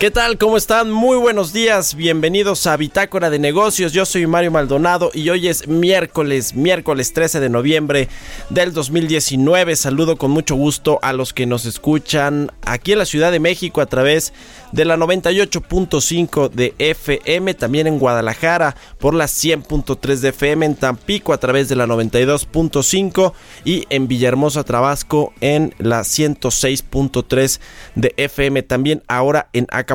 ¿Qué tal? ¿Cómo están? Muy buenos días. Bienvenidos a Bitácora de Negocios. Yo soy Mario Maldonado y hoy es miércoles, miércoles 13 de noviembre del 2019. Saludo con mucho gusto a los que nos escuchan aquí en la Ciudad de México a través de la 98.5 de FM, también en Guadalajara por la 100.3 de FM, en Tampico a través de la 92.5 y en Villahermosa, Tabasco en la 106.3 de FM. También ahora en Acapulco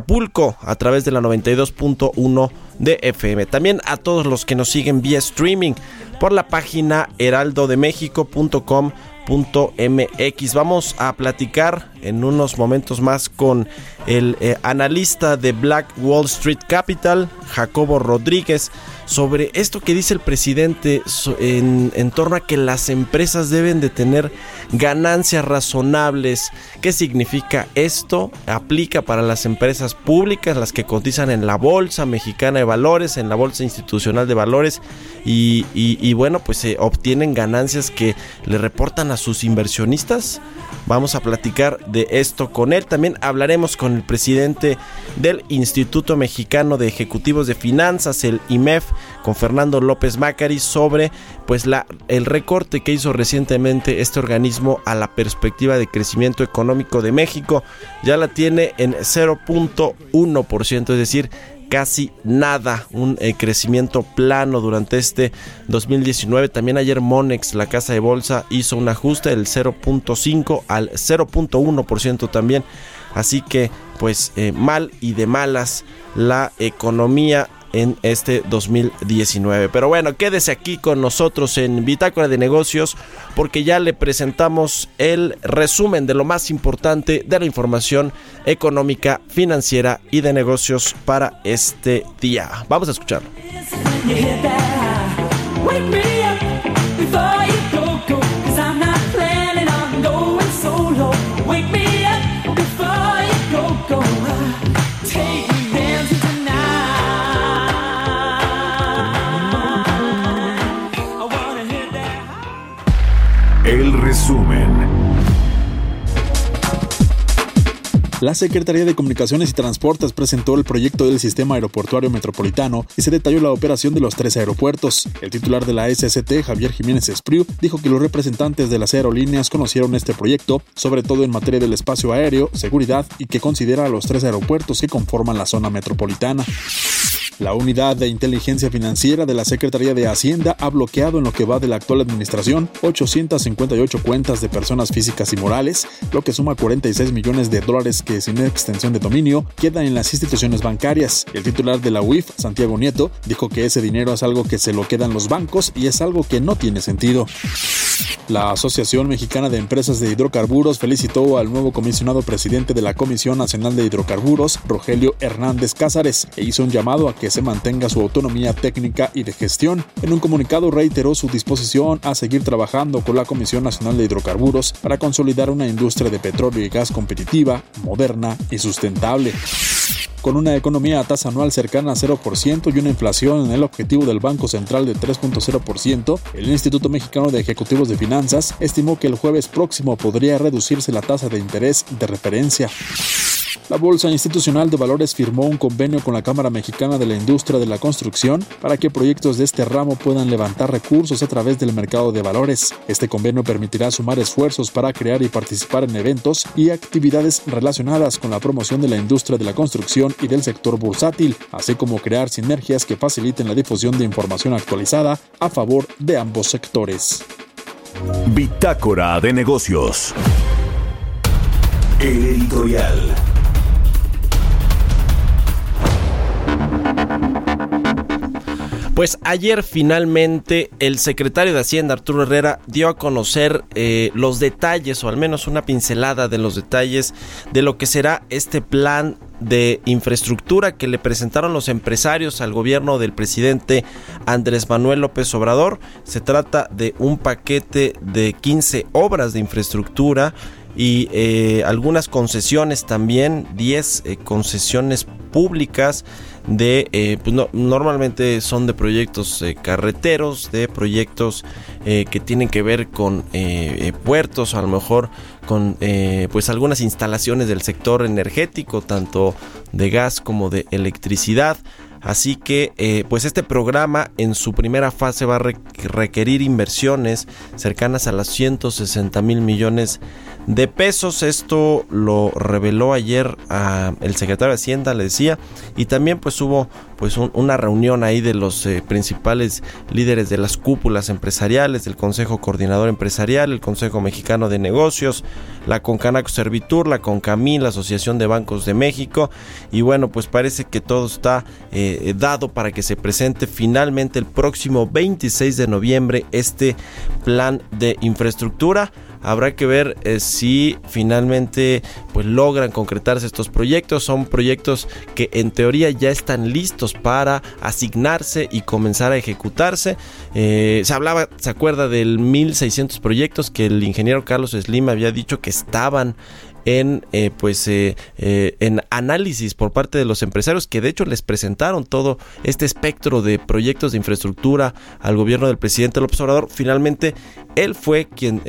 a través de la 92.1 de FM. También a todos los que nos siguen vía streaming por la página heraldodemexico.com MX. Vamos a platicar en unos momentos más con el eh, analista de Black Wall Street Capital, Jacobo Rodríguez, sobre esto que dice el presidente en, torno a que las empresas deben de tener ganancias razonables. ¿Qué significa esto? Aplica para las empresas públicas, las que cotizan en la Bolsa Mexicana de Valores, en la Bolsa Institucional de Valores y, y- y bueno, pues se obtienen ganancias que le reportan a sus inversionistas. Vamos a platicar de esto con él. También hablaremos con el presidente del Instituto Mexicano de Ejecutivos de Finanzas, el IMEF, con Fernando López Macari, sobre pues la, el recorte que hizo recientemente este organismo a la perspectiva de crecimiento económico de México. Ya la tiene en 0.1%, es decir, casi nada, un eh, crecimiento plano durante este 2019. También ayer Monex, la casa de bolsa, hizo un ajuste del 0.5 al 0.1% también Así que pues eh, mal y de malas la economía en este 2019. Pero bueno, quédese aquí con nosotros en Bitácora de Negocios porque ya le presentamos el resumen de lo más importante de la información económica, financiera y de negocios para este día. Vamos a escucharlo. La Secretaría de Comunicaciones y Transportes presentó el proyecto del Sistema Aeroportuario Metropolitano y se detalló la operación de los tres aeropuertos. El titular de la SST, Javier Jiménez Espriu, dijo que los representantes de las aerolíneas conocieron este proyecto, sobre todo en materia del espacio aéreo, seguridad y que considera a los tres aeropuertos que conforman la zona metropolitana. La unidad de inteligencia financiera de la Secretaría de Hacienda ha bloqueado en lo que va de la actual administración 858 cuentas de personas físicas y morales, lo que suma 46 millones de dólares que sin extensión de dominio quedan en las instituciones bancarias. El titular de la UIF, Santiago Nieto, dijo que ese dinero es algo que se lo quedan los bancos y es algo que no tiene sentido. La Asociación Mexicana de Empresas de Hidrocarburos felicitó al nuevo comisionado presidente de la Comisión Nacional de Hidrocarburos, Rogelio Hernández Cázares, e hizo un llamado a que se mantenga su autonomía técnica y de gestión. En un comunicado reiteró su disposición a seguir trabajando con la Comisión Nacional de Hidrocarburos para consolidar una industria de petróleo y gas competitiva, y sustentable. Con una economía a tasa anual cercana a 0% y una inflación en el objetivo del Banco Central de 3.0%, el Instituto Mexicano de Ejecutivos de Finanzas estimó que el jueves próximo podría reducirse la tasa de interés de referencia. La Bolsa Institucional de Valores firmó un convenio con la Cámara Mexicana de la Industria de la Construcción para que proyectos de este ramo puedan levantar recursos a través del mercado de valores. Este convenio permitirá sumar esfuerzos para crear y participar en eventos y actividades relacionadas con la promoción de la industria de la construcción y del sector bursátil, así como crear sinergias que faciliten la difusión de información actualizada a favor de ambos sectores. Bitácora de negocios. El editorial. Pues ayer finalmente el secretario de Hacienda Arturo Herrera dio a conocer eh, los detalles o al menos una pincelada de los detalles de lo que será este plan de infraestructura que le presentaron los empresarios al gobierno del presidente Andrés Manuel López Obrador. Se trata de un paquete de 15 obras de infraestructura y eh, algunas concesiones también, 10 eh, concesiones públicas de, eh, pues no, normalmente son de proyectos eh, carreteros, de proyectos eh, que tienen que ver con puertos, a lo mejor con pues algunas instalaciones del sector energético, tanto de gas como de electricidad. Así que pues este programa en su primera fase va a re- requerir inversiones cercanas a las 160 mil millones de pesos. Esto lo reveló ayer a el secretario de Hacienda, le decía, y también pues hubo pues un- una reunión ahí de los eh, principales líderes de las cúpulas empresariales, del Consejo Coordinador Empresarial, el Consejo Mexicano de Negocios, la Concanaco Servitur, la Concamil, la Asociación de Bancos de México, y bueno, pues parece que todo está eh, dado para que se presente finalmente el próximo 26 de noviembre este plan de infraestructura. Habrá que ver eh, si finalmente pues logran concretarse estos proyectos. Son proyectos que en teoría ya están listos para asignarse y comenzar a ejecutarse. Eh, se hablaba, se acuerda del 1600 proyectos que el ingeniero Carlos Slim había dicho que estaban en eh, pues en análisis por parte de los empresarios que de hecho les presentaron todo este espectro de proyectos de infraestructura al gobierno del presidente López Obrador finalmente él fue quien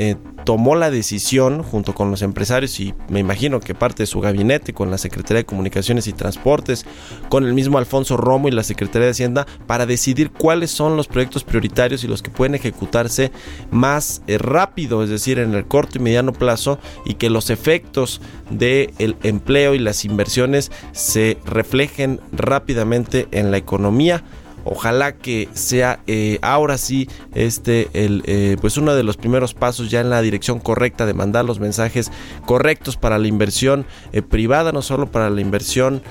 tomó la decisión junto con los empresarios y me imagino que parte de su gabinete con la Secretaría de Comunicaciones y Transportes con el mismo Alfonso Romo y la Secretaría de Hacienda para decidir cuáles son los proyectos prioritarios y los que pueden ejecutarse más eh, rápido es decir en el corto y mediano plazo y que los efectos del empleo y las inversiones se reflejen rápidamente en la economía. Ojalá que sea eh, ahora sí este el eh, pues uno de los primeros pasos ya en la dirección correcta de mandar los mensajes correctos para la inversión eh, privada, no solo para la inversión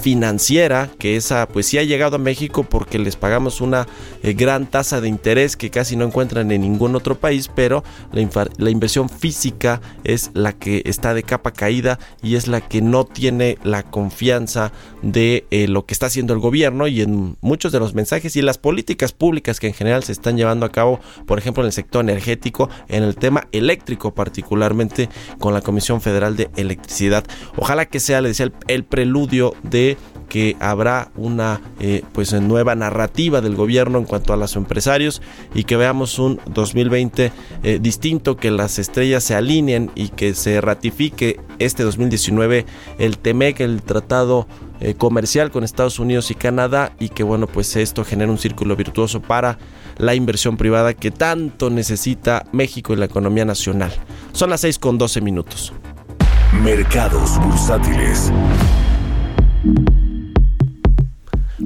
financiera, que esa pues sí ha llegado a México porque les pagamos una gran tasa de interés que casi no encuentran en ningún otro país, pero la, la inversión física es la que está de capa caída y es la que no tiene la confianza de lo que está haciendo el gobierno y en muchos de los mensajes y las políticas públicas que en general se están llevando a cabo, por ejemplo, en el sector energético, en el tema eléctrico particularmente con la Comisión Federal de Electricidad. Ojalá que sea, le decía, el, el preludio de que habrá una eh, pues nueva narrativa del gobierno en cuanto a los empresarios y que veamos un 2020 eh, distinto, que las estrellas se alineen y que se ratifique este 2019 el TEMEC, el tratado eh, comercial con Estados Unidos y Canadá y que bueno pues esto genera un círculo virtuoso para la inversión privada que tanto necesita México y la economía nacional. Son las 6 con 12 minutos. Mercados bursátiles.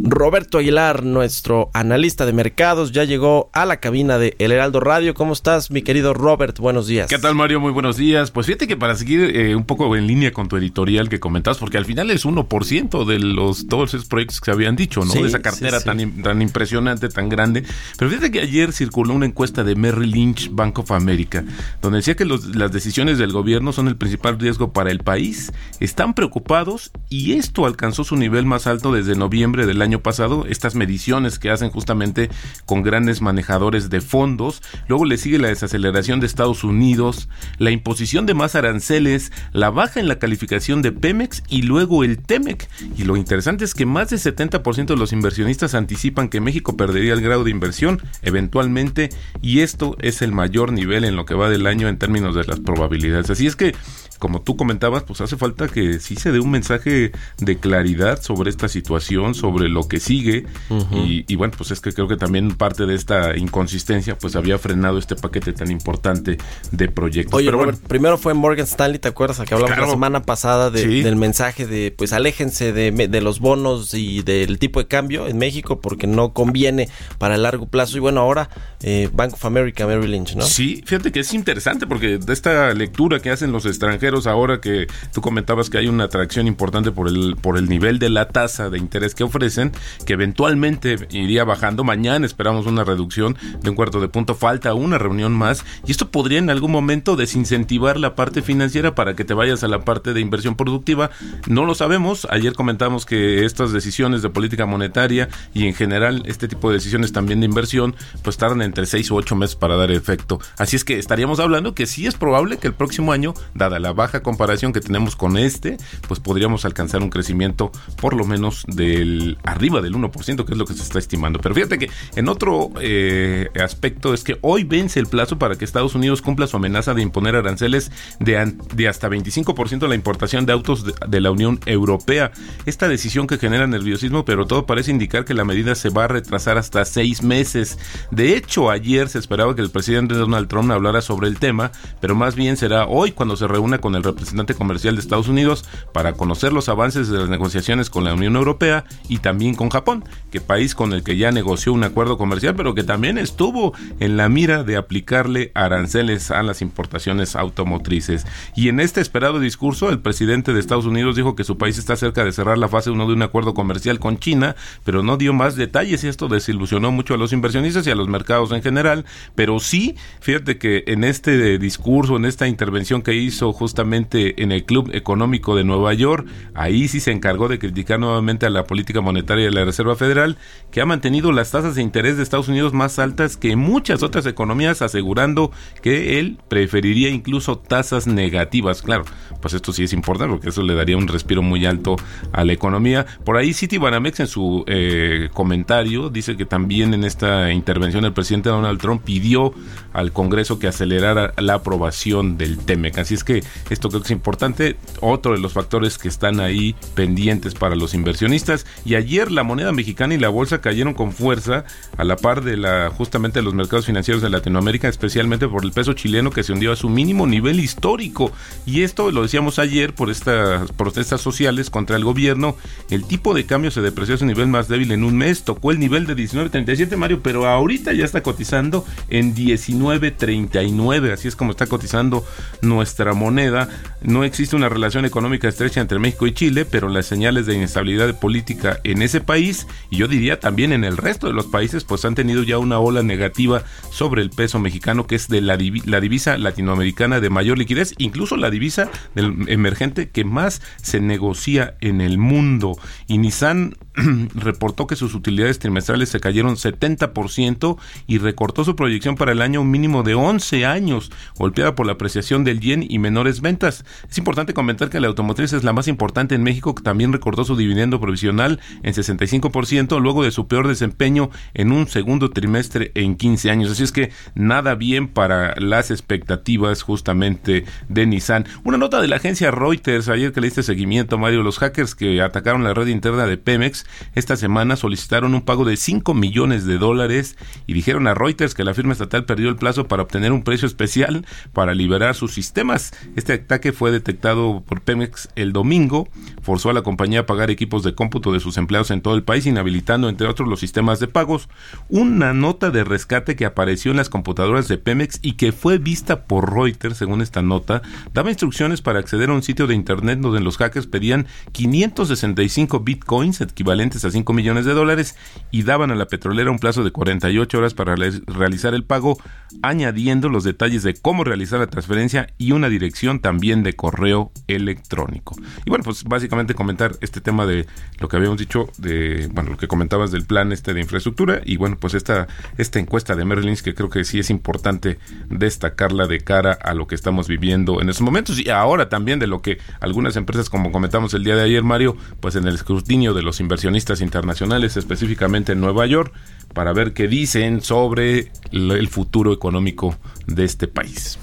Roberto Aguilar, nuestro analista de mercados, ya llegó a la cabina de El Heraldo Radio. ¿Cómo estás, mi querido Robert? Buenos días. ¿Qué tal, Mario? Muy buenos días. Pues fíjate que para seguir eh, un poco en línea con tu editorial que comentabas, porque al final es 1% de los todos esos proyectos que se habían dicho, ¿no? Sí, de esa cartera sí, sí. Tan, tan impresionante, tan grande. Pero fíjate que ayer circuló una encuesta de Merrill Lynch Bank of America, donde decía que los- las decisiones del gobierno son el principal riesgo para el país. Están preocupados y esto alcanzó su nivel más alto desde noviembre del año pasado. Estas mediciones que hacen justamente con grandes manejadores de fondos. Luego le sigue la desaceleración de Estados Unidos, la imposición de más aranceles, la baja en la calificación de Pemex y luego el Temec. Y lo interesante es que más del 70% de los inversionistas anticipan que México perdería el grado de inversión eventualmente y esto es el mayor nivel en lo que va del año en términos de las probabilidades. Así es que como tú comentabas, pues hace falta que sí se dé un mensaje de claridad sobre esta situación, sobre lo que sigue. y, y bueno, pues es que creo que también parte de esta inconsistencia, pues había frenado este paquete tan importante de proyectos. Oye, Pero Robert, bueno, primero fue Morgan Stanley, ¿te acuerdas? Que hablamos Claro. la semana pasada de- Sí. del mensaje de, pues, aléjense de los bonos y del tipo de cambio en México porque no conviene para el largo plazo. Y bueno, ahora eh, Bank of America, Merrill Lynch, ¿no? Sí, fíjate que es interesante porque de esta lectura que hacen los extranjeros ahora que tú comentabas que hay una atracción importante por el por el nivel de la tasa de interés que ofrecen, que eventualmente iría bajando. Mañana esperamos una reducción de un cuarto de punto, falta una reunión más y esto podría en algún momento desincentivar la parte financiera para que te vayas a la parte de inversión productiva. No lo sabemos. Ayer comentamos que estas decisiones de política monetaria y en general este tipo de decisiones también de inversión pues tardan entre 6 u 8 meses para dar efecto. Así es que estaríamos hablando que sí es probable que el próximo año, dada la baja comparación que tenemos con este, pues podríamos alcanzar un crecimiento por lo menos del arriba del 1%, que es lo que se está estimando. Pero fíjate que en otro eh, aspecto es que hoy vence el plazo para que Estados Unidos cumpla su amenaza de imponer aranceles de, de hasta 25% a la importación de autos de la Unión Europea. Esta decisión que genera nerviosismo, pero todo parece indicar que la medida se va a retrasar hasta seis meses. De hecho, ayer se esperaba que el presidente Donald Trump hablara sobre el tema, pero más bien será hoy cuando se reúna con el representante comercial de Estados Unidos para conocer los avances de las negociaciones con la Unión Europea y también con Japón, que país con el que ya negoció un acuerdo comercial, pero que también estuvo en la mira de aplicarle aranceles a las importaciones automotrices. Y en este esperado discurso, el presidente de Estados Unidos dijo que su país está cerca de cerrar la fase 1 de un acuerdo comercial con China, pero no dio más detalles y esto desilusionó mucho a los inversionistas y a los mercados en general. Pero sí, fíjate que en este discurso, en esta intervención que hizo justamente en el Club Económico de Nueva York, ahí sí se encargó de criticar nuevamente a la política monetaria de la Reserva Federal, que ha mantenido las tasas de interés de Estados Unidos más altas que muchas otras economías, asegurando que él preferiría incluso tasas negativas. Claro, pues esto sí es importante porque eso le daría un respiro muy alto a la economía. Por ahí Citibanamex en su eh, comentario dice que también en esta intervención el presidente Donald Trump pidió al Congreso que acelerara la aprobación del TEMEC. Así es que esto creo que es importante. Otro de los factores que están ahí pendientes para los inversionistas. Y ayer la moneda mexicana y la bolsa cayeron con fuerza a la par de la justamente de los mercados financieros de Latinoamérica, especialmente por el peso chileno que se hundió a su mínimo nivel histórico. Y esto lo decíamos ayer por estas protestas sociales contra el gobierno. El tipo de cambio se depreció a su nivel más débil en un mes, tocó el nivel de 19.37 Mario, pero ahorita ya está cotizando en 19.39, así es como está cotizando nuestra moneda. No existe una relación económica estrecha entre México y Chile, pero las señales de inestabilidad política en ese país y yo diría también en el resto de los países pues han tenido ya una ola negativa sobre el peso mexicano que es de la, la divisa latinoamericana de mayor liquidez, incluso la divisa del emergente que más se negocia en el mundo. Y Nissan reportó que sus utilidades trimestrales se cayeron 70% y recortó su proyección para el año un mínimo de 11 años, golpeada por la apreciación del yen y menores ventas. Es importante comentar que la automotriz es la más importante en México, que también recortó su dividendo provisional en 65% luego de su peor desempeño en un segundo trimestre en 15 años. Así es que nada bien para las expectativas justamente de Nissan. Una nota de la agencia Reuters ayer que le diste seguimiento, Mario, los hackers que atacaron la red interna de Pemex esta semana solicitaron un pago de 5 millones de dólares y dijeron a Reuters que la firma estatal perdió el plazo para obtener un precio especial para liberar sus sistemas. Este ataque fue detectado por Pemex el domingo, forzó a la compañía a pagar equipos de cómputo de sus empleados en todo el país, inhabilitando entre otros los sistemas de pagos. Una nota de rescate que apareció en las computadoras de Pemex y que fue vista por Reuters, según esta nota, daba instrucciones para acceder a un sitio de internet donde los hackers pedían 565 bitcoins, equivalentes a 5 millones de dólares, y daban a la petrolera un plazo de 48 horas para re- realizar el pago, añadiendo los detalles de cómo realizar la transferencia y una dirección también de correo electrónico. Y bueno, pues básicamente comentar este tema de lo que habíamos dicho, de bueno, lo que comentabas del plan este de infraestructura, y bueno, pues esta, esta encuesta de Lynch que creo que sí es importante destacarla de cara a lo que estamos viviendo en estos momentos y ahora también de lo que algunas empresas, como comentamos el día de ayer, Mario, pues en el escrutinio de los inversionistas internacionales, específicamente en Nueva York, para ver qué dicen sobre el futuro económico de este país.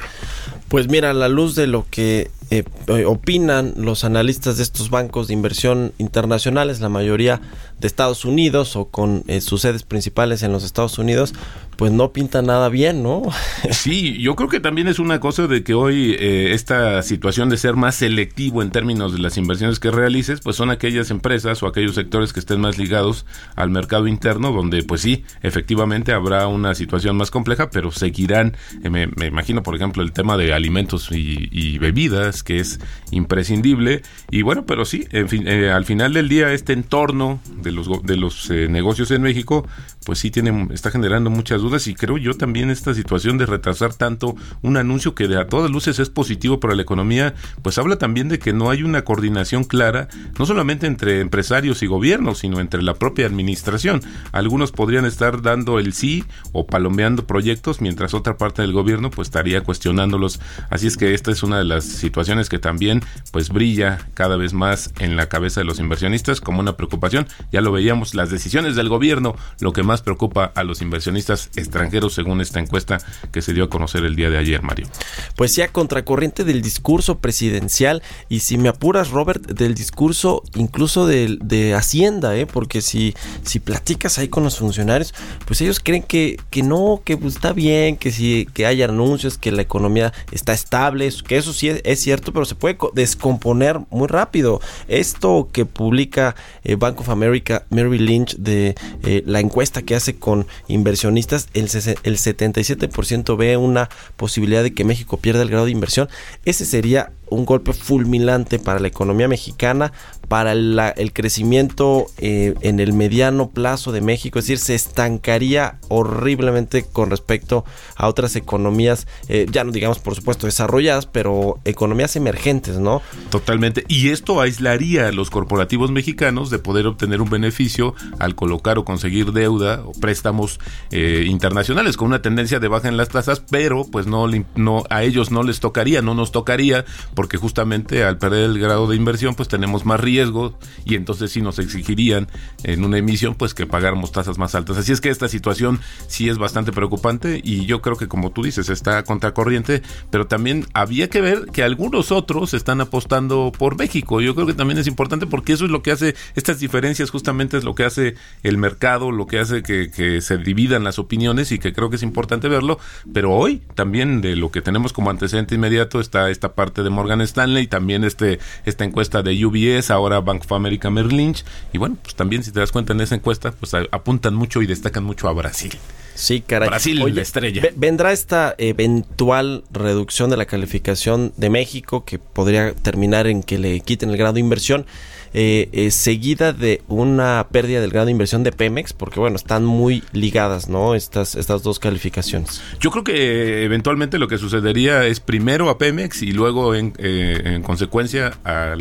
Pues mira, a la luz de lo que eh, eh, opinan los analistas de estos bancos de inversión internacionales, la mayoría de Estados Unidos o con eh, sus sedes principales en los Estados Unidos, pues no pinta nada bien, ¿no? Sí, yo creo que también es una cosa de que hoy eh, esta situación de ser más selectivo en términos de las inversiones que realices, pues son aquellas empresas o aquellos sectores que estén más ligados al mercado interno, donde pues sí, efectivamente habrá una situación más compleja, pero seguirán, eh, me, me imagino por ejemplo el tema de alimentos y, bebidas, que es imprescindible, y bueno, pero sí, en fin, eh, al final del día este entorno de los, de los eh, negocios en México, pues sí tiene, está generando muchas dudas y creo yo también esta situación de retrasar tanto un anuncio que de a todas luces es positivo para la economía, pues habla también de que no hay una coordinación clara, no solamente entre empresarios y gobiernos, sino entre la propia administración. Algunos podrían estar dando el sí o palomeando proyectos, mientras otra parte del gobierno pues estaría cuestionándolos. Así es que esta es una de las situaciones que también pues brilla cada vez más en la cabeza de los inversionistas como una preocupación. Ya lo veíamos, las decisiones del gobierno, lo que más preocupa a los inversionistas extranjeros según esta encuesta que se dio a conocer el día de ayer, Mario. Pues sí, a contracorriente del discurso presidencial y si me apuras, Robert, del discurso incluso de, de Hacienda, ¿eh? porque si, si platicas ahí con los funcionarios, pues ellos creen que, que no, que pues, está bien, que sí, que haya anuncios, que la economía está estable, que eso sí es, cierto, pero se puede co- descomponer muy rápido. Esto que publica eh, Bank of America, Mary Lynch, de eh, la encuesta que hace con inversionistas, el, el 77% ve una posibilidad de que México pierda el grado de inversión. Ese sería un golpe fulminante para la economía mexicana, para el crecimiento eh, en el mediano plazo de México, es decir, se estancaría horriblemente con respecto a otras economías, eh, ya no digamos por supuesto desarrolladas, pero economías emergentes, ¿no? Totalmente. Y esto aislaría a los corporativos mexicanos de poder obtener un beneficio al colocar o conseguir deuda o préstamos eh, internacionales con una tendencia de baja en las tasas, pero pues no, no a ellos no les tocaría, no nos tocaría, porque justamente al perder el grado de inversión pues tenemos más riesgo y entonces sí nos exigirían en una emisión pues que pagáramos tasas más altas. Así es que esta situación sí es bastante preocupante y yo creo que como tú dices está contracorriente, pero también había que ver que algunos otros están apostando por México. Yo creo que también es importante porque eso es lo que hace, estas diferencias justamente es lo que hace el mercado, lo que hace que, que se dividan las opiniones y que creo que es importante verlo. Pero hoy también de lo que tenemos como antecedente inmediato está esta parte de Morgan Stanley, también este, esta encuesta de UBS, ahora Bank of America Merrill Lynch. Y bueno, pues también si te das cuenta en esa encuesta, pues apuntan mucho y destacan mucho a Brasil. Sí, caray. Brasil, la estrella. ve- vendrá esta eventual reducción de la calificación de México que podría terminar en que le quiten el grado de inversión. eh, eh, seguida de una pérdida del grado de inversión de Pemex, porque bueno, están muy ligadas, ¿no? Estas, estas dos calificaciones. Yo creo que eventualmente lo que sucedería es primero a Pemex y luego en, eh, en consecuencia a,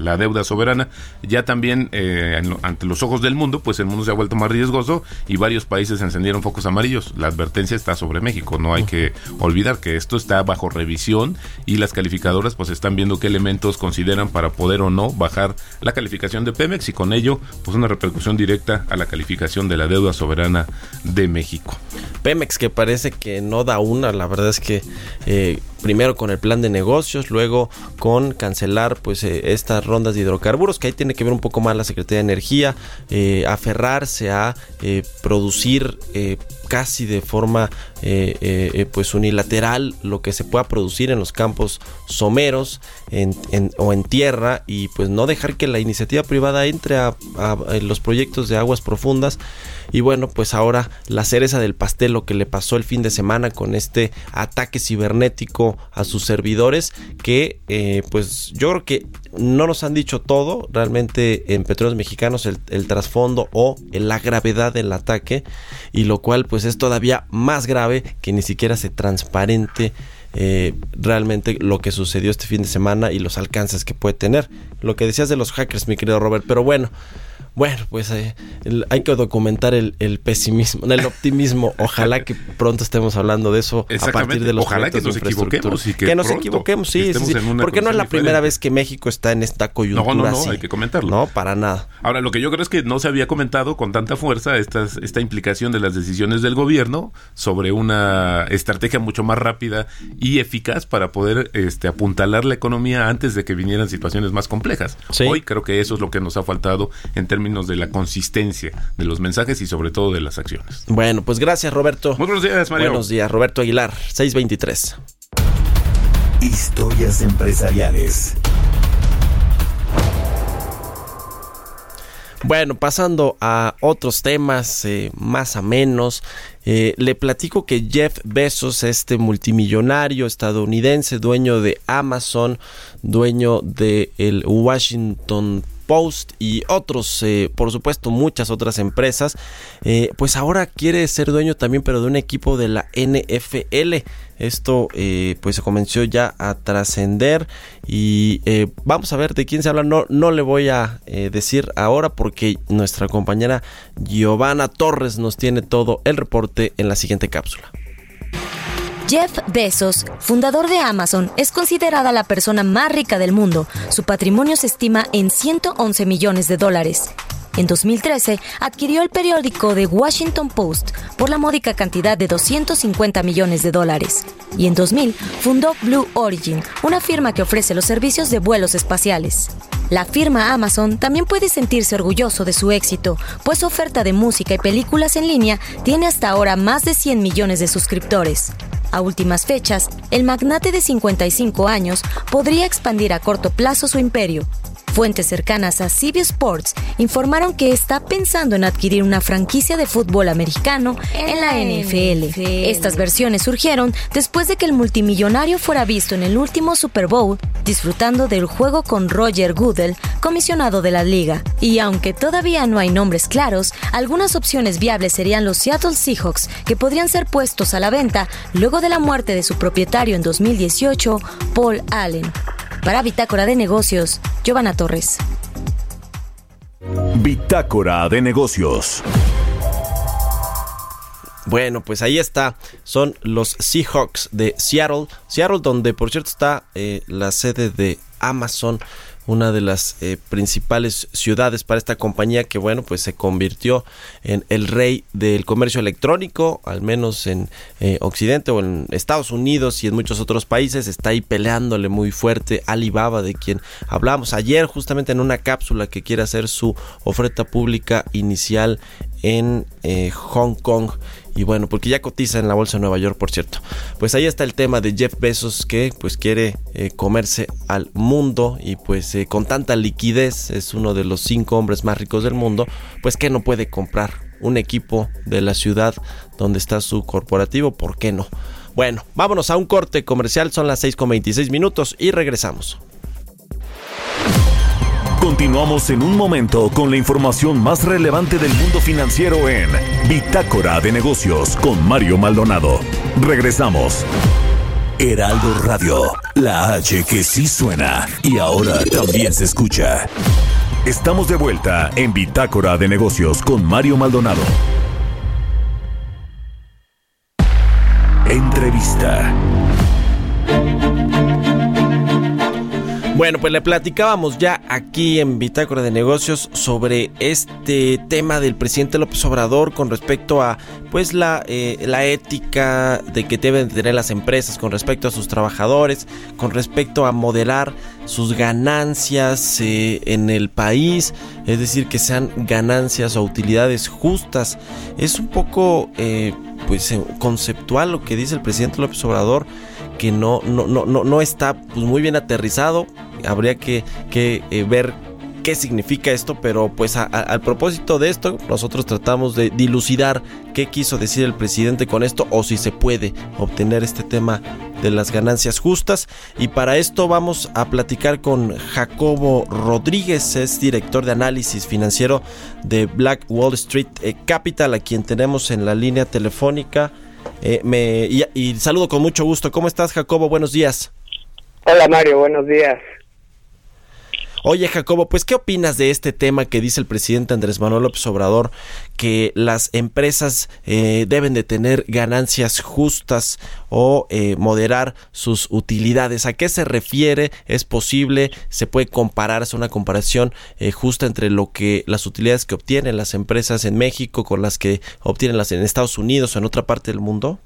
la deuda soberana. Ya también eh, en ante los ojos del mundo, pues el mundo se ha vuelto más riesgoso y varios países encendieron focos amarillos. La advertencia está sobre México. No hay que olvidar que esto está bajo revisión y las calificadoras pues están viendo qué elementos consideran para poder o no bajar la calificación de Pemex y con ello pues una repercusión directa a la calificación de la deuda soberana de México. Pemex que parece que no da una, la verdad es que eh, primero con el plan de negocios, luego con cancelar pues eh, estas rondas de hidrocarburos, que ahí tiene que ver un poco más la Secretaría de Energía, eh, aferrarse a eh, producir eh, casi de forma eh, eh, pues unilateral lo que se pueda producir en los campos someros en- en- o en tierra y pues no dejar que la iniciativa privada entre a los proyectos de aguas profundas y bueno pues ahora la cereza del pastel lo que le pasó el fin de semana con este ataque cibernético a sus servidores que eh, pues yo creo que no nos han dicho todo realmente en Petróleos Mexicanos el, trasfondo o la gravedad del ataque y lo cual pues es todavía más grave que ni siquiera se transparente eh, realmente lo que sucedió este fin de semana y los alcances que puede tener. Lo que decías de los hackers, mi querido Robert, pero bueno, bueno, pues eh, el- hay que documentar el, el pesimismo, el optimismo. Ojalá que pronto estemos hablando de eso a partir de los Ojalá que de nos equivoquemos y que nos pronto equivoquemos, sí, porque no es la primera vez que México está en esta coyuntura. No, no, no, así. hay que comentarlo. No, para nada. Ahora, lo que yo creo es que no se había comentado con tanta fuerza estas, esta implicación de las decisiones del gobierno sobre una estrategia mucho más rápida y eficaz para poder este, apuntalar la economía antes de que vinieran situaciones más complejas. Sí. Hoy creo que eso es lo que nos ha faltado en términos de la consistencia de los mensajes y sobre todo de las acciones. Bueno, pues gracias, Roberto. Muy buenos días, Mario. Buenos días, Roberto Aguilar, 623. Historias empresariales. Bueno, pasando a otros temas eh, más a menos, eh, le platico que Jeff Bezos, este multimillonario estadounidense, dueño de Amazon, dueño de el Washington Post y otros, eh, por supuesto, muchas otras empresas, eh, pues ahora quiere ser dueño también, pero de un equipo de la NFL. Esto eh, pues se comenzó ya a trascender y vamos a ver de quién se habla. No, no le voy a decir ahora porque nuestra compañera Giovanna Torres nos tiene todo el reporte en la siguiente cápsula. Jeff Bezos, fundador de Amazon, es considerada la persona más rica del mundo. Su patrimonio se estima en 111 millones de dólares. En 2013 adquirió el periódico The Washington Post por la módica cantidad de 250 millones de dólares. Y en 2000 fundó Blue Origin, una firma que ofrece los servicios de vuelos espaciales. La firma Amazon también puede sentirse orgulloso de su éxito, pues su oferta de música y películas en línea tiene hasta ahora más de 100 millones de suscriptores. A últimas fechas, el magnate de 55 años podría expandir a corto plazo su imperio. Fuentes cercanas a CB Sports informaron que está pensando en adquirir una franquicia de fútbol americano en la NFL. Estas versiones surgieron después de que el multimillonario fuera visto en el último Super Bowl disfrutando del juego con Roger Goodell, comisionado de la liga. Y aunque todavía no hay nombres claros, algunas opciones viables serían los Seattle Seahawks, que podrían ser puestos a la venta luego de la muerte de su propietario en 2018, Paul Allen. Para Bitácora de Negocios, Giovanna Torres. Bitácora de negocios. Bueno, pues ahí está. Son los Seahawks de Seattle. Seattle, donde por cierto está eh, la sede de Amazon. Una de las eh, principales ciudades para esta compañía que bueno pues se convirtió en el rey del comercio electrónico al menos en eh, Occidente o en Estados Unidos y en muchos otros países. Está ahí peleándole muy fuerte Alibaba de quien hablamos ayer justamente en una cápsula que quiere hacer su oferta pública inicial en eh, Hong Kong y bueno, porque ya cotiza en la bolsa de Nueva York, por cierto. Pues ahí está el tema de Jeff Bezos que pues quiere eh, comerse al mundo y pues eh, con tanta liquidez es uno de los cinco hombres más ricos del mundo, pues que no puede comprar un equipo de la ciudad donde está su corporativo, ¿por qué no? Bueno, vámonos a un corte comercial, son las 6 con 26 minutos y regresamos. Continuamos en un momento con la información más relevante del mundo financiero en Bitácora de Negocios con Mario Maldonado. Regresamos. Heraldo Radio, la H que sí suena y ahora también se escucha. Estamos de vuelta en Bitácora de Negocios con Mario Maldonado. Bueno, pues le platicábamos ya aquí en Bitácora de Negocios sobre este tema del presidente López Obrador con respecto a pues la, eh, la ética de que deben tener las empresas con respecto a sus trabajadores, con respecto a moderar sus ganancias eh, en el país, es decir, que sean ganancias o utilidades justas. Es un poco eh, pues conceptual lo que dice el presidente López Obrador que no, no, no, no, no está pues, muy bien aterrizado. Habría que, que eh, ver qué significa esto, pero pues a- al propósito de esto, nosotros tratamos de dilucidar qué quiso decir el presidente con esto o si se puede obtener este tema de las ganancias justas. Y para esto vamos a platicar con Jacobo Rodríguez, es director de análisis financiero de Black Wall Street eh, Capital, a quien tenemos en la línea telefónica. Eh, me, y, y saludo con mucho gusto. ¿Cómo estás, Jacobo? Buenos días. Hola Mario, buenos días. Oye, Jacobo, pues, ¿qué opinas de este tema que dice el presidente Andrés Manuel López Obrador, que las empresas eh, deben de tener ganancias justas o eh, moderar sus utilidades? ¿A qué se refiere? ¿Es posible? ¿Se puede comparar? ¿Es una comparación eh, justa entre lo que las utilidades que obtienen las empresas en México con las que obtienen las en Estados Unidos o en otra parte del mundo?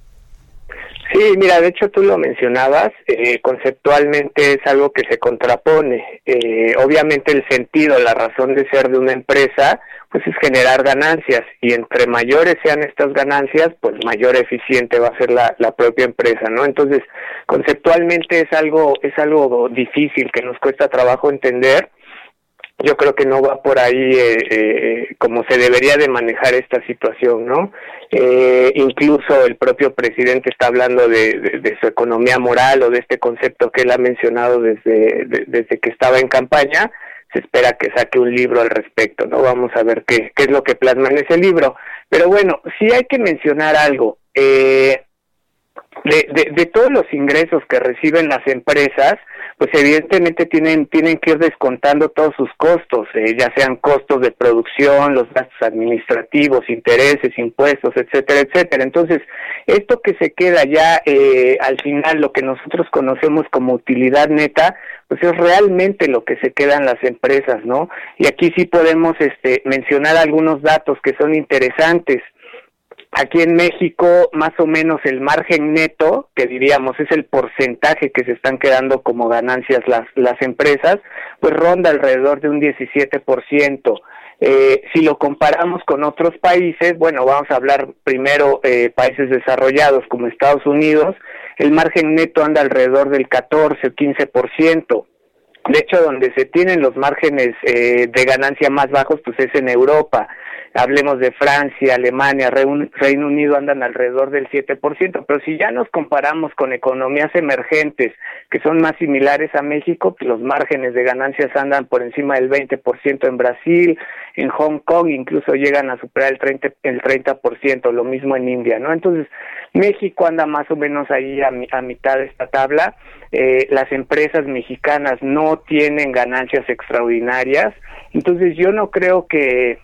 Sí, mira, de hecho tú lo mencionabas, eh, conceptualmente es algo que se contrapone. Eh, obviamente el sentido, la razón de ser de una empresa, pues es generar ganancias y entre mayores sean estas ganancias, pues mayor eficiente va a ser la, la propia empresa, ¿no? Entonces, conceptualmente es algo es algo difícil que nos cuesta trabajo entender. Yo creo que no va por ahí eh, eh, como se debería de manejar esta situación, ¿no? Eh, incluso el propio presidente está hablando de, su economía moral o de este concepto que él ha mencionado desde, de- desde que estaba en campaña. Se espera que saque un libro al respecto, ¿no? Vamos a ver qué, qué es lo que plasma en ese libro. Pero bueno, sí hay que mencionar algo. Eh, de, de, de todos los ingresos que reciben las empresas, pues evidentemente tienen tienen que ir descontando todos sus costos, eh, ya sean costos de producción, los gastos administrativos, intereses, impuestos, etcétera, etcétera. Entonces, esto que se queda ya eh, al final, lo que nosotros conocemos como utilidad neta, pues es realmente lo que se queda en las empresas, ¿no? Y aquí sí podemos este, mencionar algunos datos que son interesantes. Aquí en México, más o menos el margen neto, que diríamos es el porcentaje que se están quedando como ganancias las, las empresas, pues ronda alrededor de un 17%. Eh, si lo comparamos con otros países, bueno, vamos a hablar primero eh, países desarrollados como Estados Unidos, el margen neto anda alrededor del 14 o 15%. De hecho, donde se tienen los márgenes eh, de ganancia más bajos, pues es en Europa. Hablemos de Francia, Alemania, Reino Unido andan alrededor del 7%, pero si ya nos comparamos con economías emergentes que son más similares a México, pues los márgenes de ganancias andan por encima del 20% en Brasil, en Hong Kong incluso llegan a superar el 30%, el 30%, lo mismo en India, ¿no? Entonces, México anda más o menos ahí a, a mitad de esta tabla. Eh, las empresas mexicanas no tienen ganancias extraordinarias, entonces yo no creo que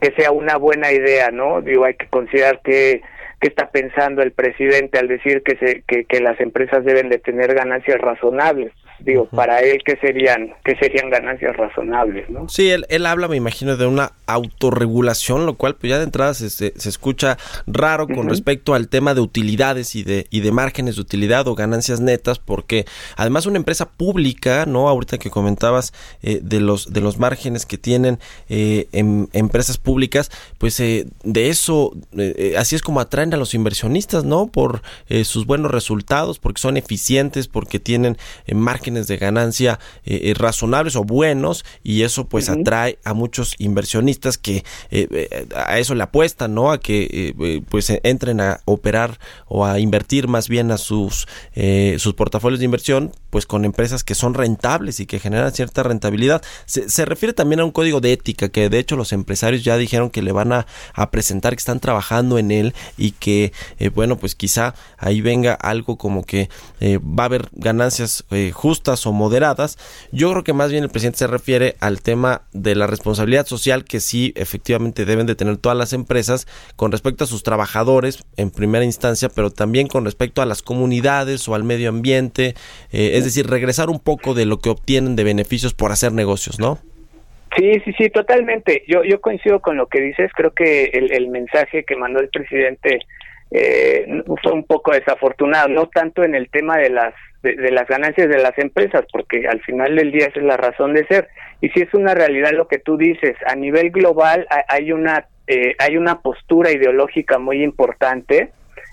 que sea una buena idea, ¿no? Digo, hay que considerar que, que está pensando el presidente al decir que, se, que, que las empresas deben de tener ganancias razonables. Digo, para él, ¿qué serían, qué serían ganancias razonables, no? Sí, él, él habla, me imagino, de una autorregulación, lo cual pues ya de entrada se, se- se escucha raro con respecto al tema de utilidades y de, y de márgenes de utilidad o ganancias netas, porque además una empresa pública, ¿no? Ahorita que comentabas eh, de los de los márgenes que tienen eh, en empresas públicas, pues eh, de eso, eh, eh, así es como atraen a los inversionistas, ¿no? Por eh, sus buenos resultados, porque son eficientes, porque tienen eh, márgenes de ganancia eh, eh, razonables o buenos, y eso pues atrae a muchos inversionistas que eh, a eso le apuestan, ¿no? A que pues entren a operar o a invertir más bien a sus sus portafolios de inversión, pues con empresas que son rentables y que generan cierta rentabilidad. Se, se refiere también a un código de ética que de hecho los empresarios ya dijeron que le van a, a presentar que están trabajando en él y que bueno pues quizá ahí venga algo como que va a haber ganancias eh, o moderadas. Yo creo que más bien el presidente se refiere al tema de la responsabilidad social que sí efectivamente deben de tener todas las empresas con respecto a sus trabajadores en primera instancia, pero también con respecto a las comunidades o al medio ambiente, eh, es decir, regresar un poco de lo que obtienen de beneficios por hacer negocios, ¿no? Sí, sí, sí, totalmente. Yo, yo coincido con lo que dices. Creo que el, el mensaje que mandó el presidente eh, fue un poco desafortunado, no tanto en el tema de las de, las ganancias de las empresas, porque al final del día esa es la razón de ser. Y si es una realidad lo que tú dices, a nivel global ha- hay una eh, hay una postura ideológica muy importante.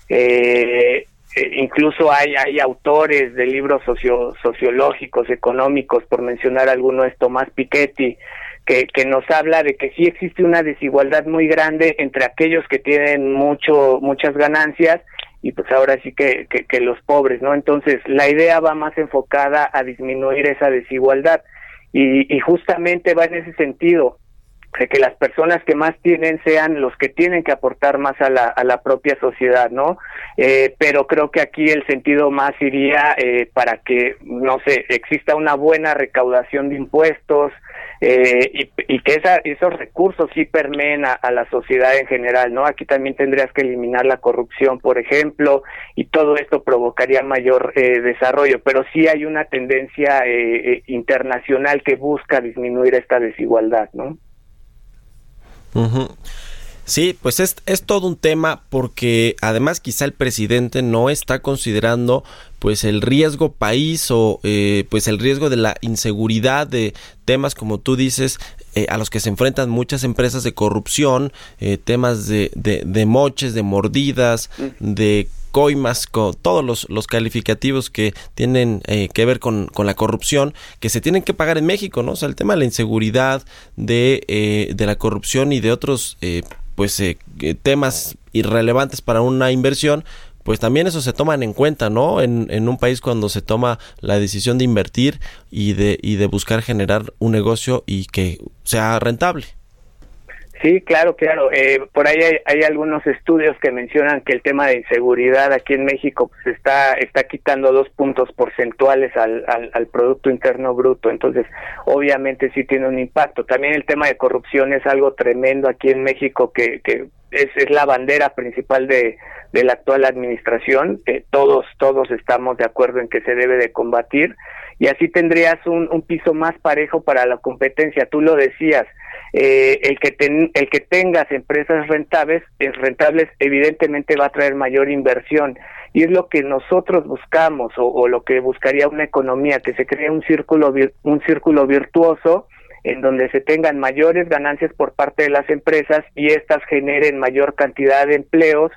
Eh, eh, incluso hay, hay autores de libros socio- sociológicos, económicos, por mencionar alguno es Tomás Piketty, que, que nos habla de que sí existe una desigualdad muy grande entre aquellos que tienen mucho muchas ganancias y pues ahora sí que, que, los pobres, ¿no? Entonces la idea va más enfocada a disminuir esa desigualdad y, y justamente va en ese sentido de que las personas que más tienen sean los que tienen que aportar más a la, a la propia sociedad, ¿no? Eh, pero creo que aquí el sentido más iría eh, para que, no sé, exista una buena recaudación de impuestos eh, y, y que esa, esos recursos sí permeen a, la sociedad en general, ¿no? Aquí también tendrías que eliminar la corrupción, por ejemplo, y todo esto provocaría mayor eh, desarrollo, pero sí hay una tendencia eh, eh, internacional que busca disminuir esta desigualdad, ¿no? Ujú. Sí, pues es, es todo un tema porque además quizá el presidente no está considerando pues el riesgo país o eh, pues el riesgo de la inseguridad de temas como tú dices eh, a los que se enfrentan muchas empresas de corrupción, eh, temas de, de, de moches, de mordidas, de coimas, con todos los, los calificativos que tienen eh, que ver con, con la corrupción, que se tienen que pagar en México, ¿no? O sea, el tema de la inseguridad, de, eh, de la corrupción y de otros, eh, pues, eh, temas irrelevantes para una inversión, pues también eso se toman en cuenta, ¿no? En, en un país cuando se toma la decisión de invertir y de, y de buscar generar un negocio y que sea rentable. Sí, claro, claro. Eh, por ahí hay, hay algunos estudios que mencionan que el tema de inseguridad aquí en México pues, está está quitando dos puntos porcentuales al, al, al Producto Interno Bruto. Entonces, obviamente sí tiene un impacto. También el tema de corrupción es algo tremendo aquí en México que, que es, es la bandera principal de, de la actual administración. Eh, todos todos estamos de acuerdo en que se debe de combatir y así tendrías un, un piso más parejo para la competencia. Tú lo decías eh, el que ten- el que tengas empresas rentables eh, rentables evidentemente va a traer mayor inversión. Y es lo que nosotros buscamos o, o lo que buscaría una economía que se cree un círculo un círculo virtuoso en donde se tengan mayores ganancias por parte de las empresas y estas generen mayor cantidad de empleos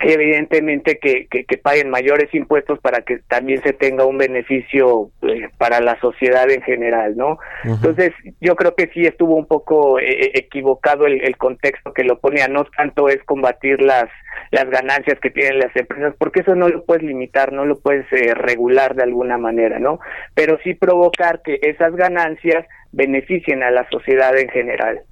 evidentemente que, que, que paguen mayores impuestos para que también se tenga un beneficio eh, para la sociedad en general, ¿no? Entonces, yo creo que sí estuvo un poco eh, equivocado el, el contexto que lo ponía, no tanto es combatir las las ganancias que tienen las empresas, porque eso no lo puedes limitar, no lo puedes eh, regular de alguna manera, ¿no? Pero sí provocar que esas ganancias beneficien a la sociedad en general.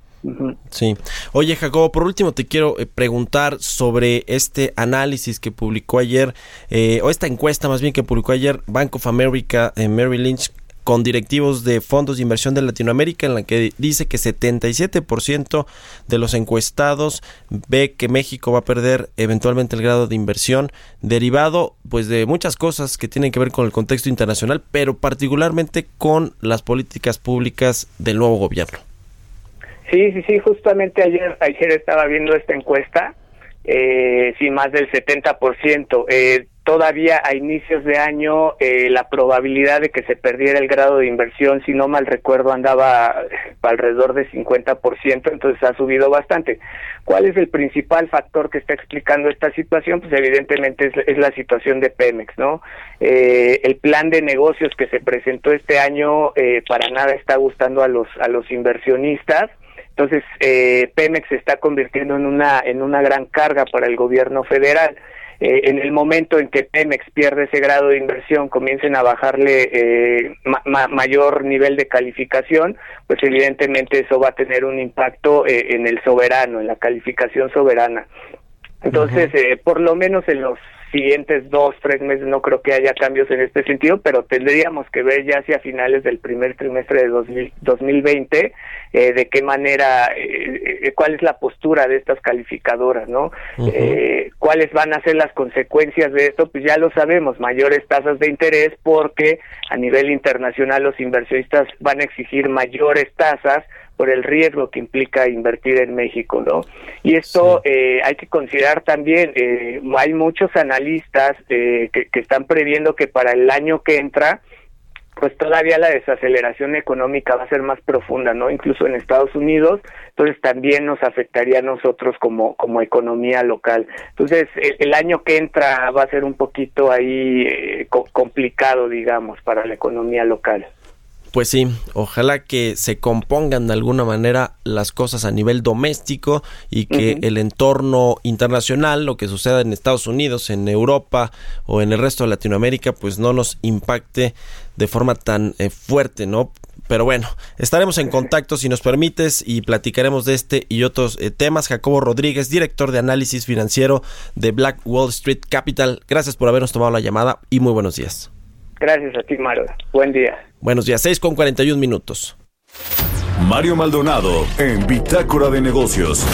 Sí. Oye, Jacobo, por último te quiero eh, preguntar sobre este análisis que publicó ayer, eh, o esta encuesta más bien que publicó ayer Bank of America, eh, Merrill Lynch, con directivos de fondos de inversión de Latinoamérica en la que dice que 77% de los encuestados ve que México va a perder eventualmente el grado de inversión derivado pues de muchas cosas que tienen que ver con el contexto internacional, pero particularmente con las políticas públicas del nuevo gobierno. Sí, sí, sí, justamente ayer, ayer estaba viendo esta encuesta, eh, sí, más del 70%. Eh, todavía a inicios de año eh, la probabilidad de que se perdiera el grado de inversión, si no mal recuerdo, andaba alrededor de 50%, entonces ha subido bastante. ¿Cuál es el principal factor que está explicando esta situación? Pues evidentemente es, la situación de Pemex, ¿no? Eh, el plan de negocios que se presentó este año eh, para nada está gustando a los a los inversionistas. Entonces, eh, Pemex se está convirtiendo en una en una gran carga para el gobierno federal. Eh, en el momento en que Pemex pierde ese grado de inversión, comiencen a bajarle eh, ma- ma- mayor nivel de calificación, pues evidentemente eso va a tener un impacto eh, en el soberano, en la calificación soberana. Entonces, eh, por lo menos en los siguientes dos, tres meses no creo que haya cambios en este sentido, pero tendríamos que ver ya hacia finales del primer trimestre de 2000 2020 eh, de qué manera, eh, eh, cuál es la postura de estas calificadoras, ¿no? Eh, ¿Cuáles van a ser las consecuencias de esto? Pues ya lo sabemos, mayores tasas de interés porque a nivel internacional los inversionistas van a exigir mayores tasas por el riesgo que implica invertir en México, ¿no? Y esto eh, hay que considerar también, eh, hay muchos analistas eh, que, que están previendo que para el año que entra, pues todavía la desaceleración económica va a ser más profunda, ¿no? Incluso en Estados Unidos, entonces también nos afectaría a nosotros como, como economía local. Entonces, el, el año que entra va a ser un poquito ahí eh, co- complicado, digamos, para la economía local. Pues sí, ojalá que se compongan de alguna manera las cosas a nivel doméstico y que el entorno internacional, lo que suceda en Estados Unidos, en Europa o en el resto de Latinoamérica, pues no nos impacte de forma tan eh, fuerte, ¿no? Pero bueno, estaremos en contacto si nos permites y platicaremos de este y otros eh, temas. Jacobo Rodríguez, director de análisis financiero de Black Wall Street Capital. Gracias por habernos tomado la llamada y muy buenos días. Gracias a ti, Maro. Buen día. Buenos días, 6 con 41 minutos. Mario Maldonado en Bitácora de Negocios.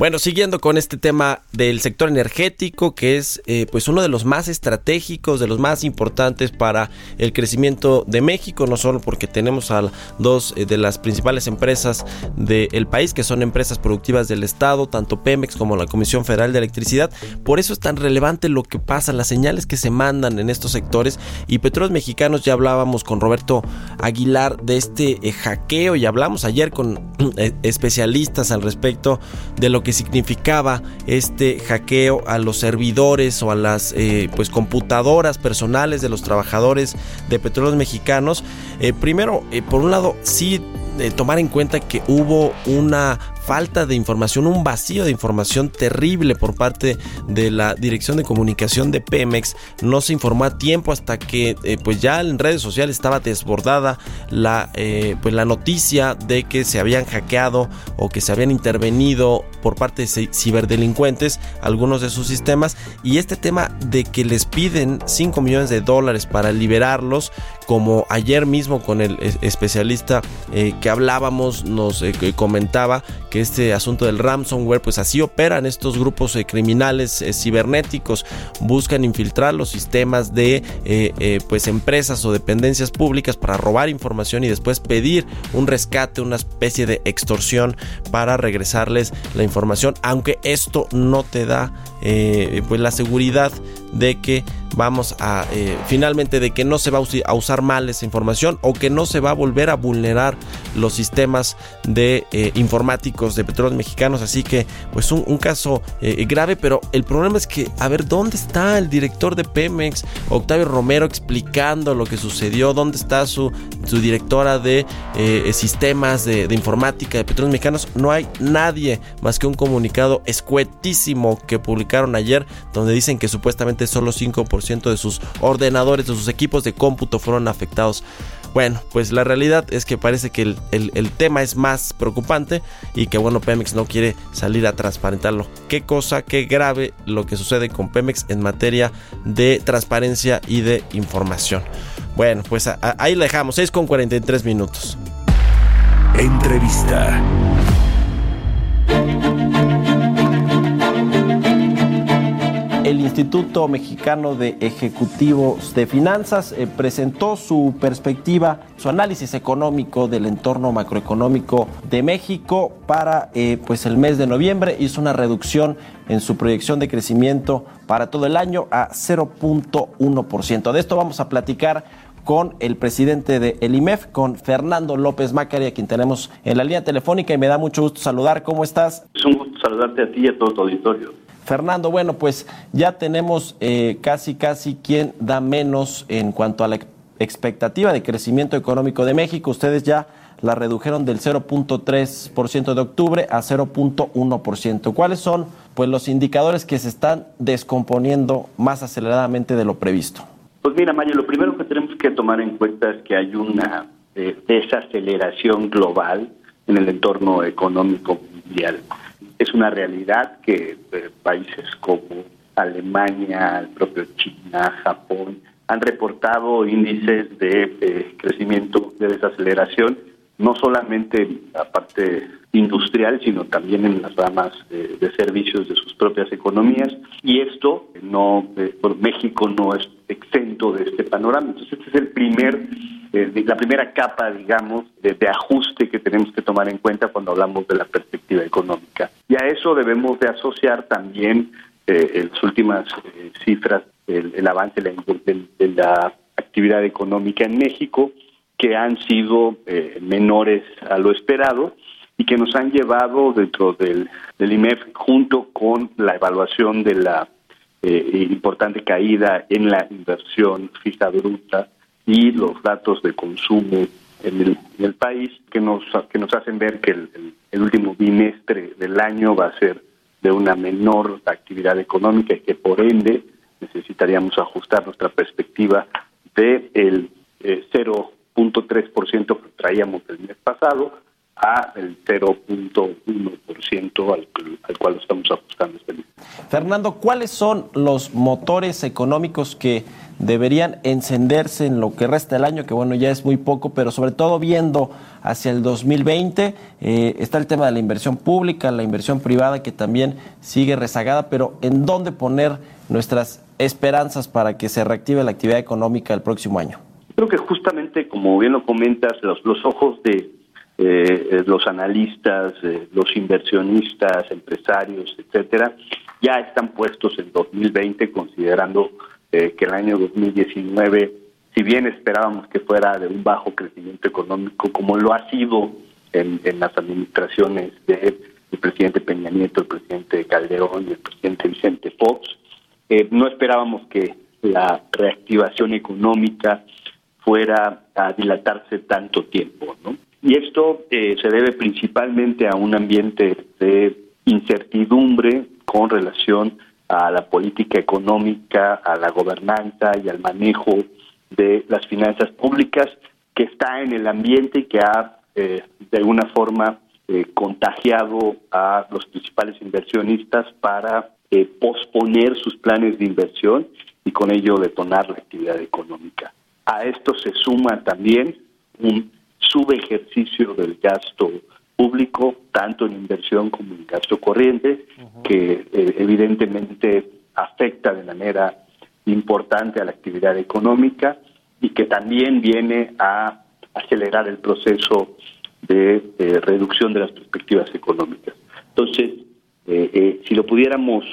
Bueno, siguiendo con este tema del sector energético, que es eh, pues uno de los más estratégicos, de los más importantes para el crecimiento de México, no solo porque tenemos a dos eh, de las principales empresas del país, que son empresas productivas del Estado, tanto Pemex como la Comisión Federal de Electricidad. Por eso es tan relevante lo que pasa, las señales que se mandan en estos sectores. Y Petróleos Mexicanos, ya hablábamos con Roberto Aguilar de este eh, hackeo y hablamos ayer con eh, especialistas al respecto de lo que significaba este hackeo a los servidores o a las eh, pues computadoras personales de los trabajadores de petróleos mexicanos. Eh, primero, eh, por un lado, sí tomar en cuenta que hubo una falta de información, un vacío de información terrible por parte de la Dirección de Comunicación de Pemex. No se informó a tiempo hasta que eh, pues ya en redes sociales estaba desbordada la, eh, pues la noticia de que se habían hackeado o que se habían intervenido por parte de ci- ciberdelincuentes algunos de sus sistemas y este tema de que les piden 5 millones de dólares para liberarlos como ayer mismo con el es- especialista eh, que hablábamos nos eh, comentaba que este asunto del ransomware pues así operan estos grupos eh, criminales eh, cibernéticos. Buscan infiltrar los sistemas de pues empresas o dependencias públicas para robar información y después pedir un rescate una especie de extorsión para regresarles la información. Aunque esto no te da pues la seguridad de que vamos a eh, finalmente de que no se va a, usar mal esa información o que no se va a volver a vulnerar los sistemas de eh, informáticos de petróleos mexicanos. Así que pues un, caso eh, grave pero el problema es que a ver dónde está el director de Pemex Octavio Romero explicando lo que sucedió dónde está su, su directora de sistemas de, de informática de petróleos mexicanos no hay nadie más que un comunicado escuetísimo que publicaron ayer donde dicen que supuestamente solo 5% de sus ordenadores, de sus equipos de cómputo fueron afectados. Bueno, pues la realidad es que parece que el, el- tema es más preocupante y que bueno, Pemex no quiere salir a transparentarlo. Qué cosa, qué grave lo que sucede con Pemex en materia de transparencia y de información. Bueno, pues ahí la dejamos, 6 con 43 minutos. Entrevista. El Instituto Mexicano de Ejecutivos de Finanzas eh, presentó su perspectiva, su análisis económico del entorno macroeconómico de México para eh, pues el mes de noviembre. Hizo una reducción en su proyección de crecimiento para todo el año a 0.1%. De esto vamos a platicar con el presidente de el IMEF, con Fernando López Macari, a quien tenemos en la línea telefónica y me da mucho gusto saludar. ¿Cómo estás? Es un gusto saludarte a ti y a todo tu auditorio. Fernando, bueno, pues ya tenemos eh, casi, casi quien da menos en cuanto a la ex- expectativa de crecimiento económico de México. Ustedes ya la redujeron del 0.3% de octubre a 0.1%. ¿Cuáles son pues, los indicadores que se están descomponiendo más aceleradamente de lo previsto? Pues mira, Mayo, lo primero que tenemos que tomar en cuenta es que hay una eh, desaceleración global en el entorno económico mundial. Es una realidad que eh, países como Alemania, el propio China, Japón, han reportado índices de eh, crecimiento, de desaceleración, no solamente en la parte industrial, sino también en las ramas eh, de servicios de sus propias economías. Y esto, no, eh, por México no es exento de este panorama. Entonces, este es el primer, eh, la primera capa, digamos, de, ajuste que tenemos que tomar en cuenta cuando hablamos de la perspectiva económica. Y a eso debemos de asociar también eh, las últimas eh, cifras, el, avance de la, de la actividad económica en México, que han sido eh, menores a lo esperado y que nos han llevado dentro del, IMEF junto con la evaluación de la eh, importante caída en la inversión fija bruta y los datos de consumo en el, país que nos que nos hacen ver que el, el- el último bimestre del año va a ser de una menor actividad económica y que por ende necesitaríamos ajustar nuestra perspectiva de el eh, 0.3% que traíamos el mes pasado a el 0.1% al, al cual estamos ajustando este. Fernando, ¿cuáles son los motores económicos que deberían encenderse en lo que resta del año? Que bueno, ya es muy poco, pero sobre todo viendo hacia el 2020, eh, está el tema de la inversión pública, la inversión privada que también sigue rezagada, pero ¿en dónde poner nuestras esperanzas para que se reactive la actividad económica el próximo año? Creo que justamente, como bien lo comentas, los, los ojos de eh, eh, los analistas, eh, los inversionistas, empresarios, etcétera, ya están puestos en 2020, considerando eh, que el año 2019, si bien esperábamos que fuera de un bajo crecimiento económico, como lo ha sido en, en las administraciones del presidente Peña Nieto, el presidente Calderón y el presidente Vicente Fox, no esperábamos que la reactivación económica fuera a dilatarse tanto tiempo, ¿no? Y esto eh, se debe principalmente a un ambiente de incertidumbre con relación a la política económica, a la gobernanza y al manejo de las finanzas públicas que está en el ambiente y que ha eh, de alguna forma eh, contagiado a los principales inversionistas para eh, posponer sus planes de inversión y con ello detonar la actividad económica. A esto se suma también un subejercicio del gasto público, tanto en inversión como en gasto corriente, que eh, evidentemente afecta de manera importante a la actividad económica y que también viene a acelerar el proceso de eh, reducción de las perspectivas económicas. Entonces, eh, eh, si lo pudiéramos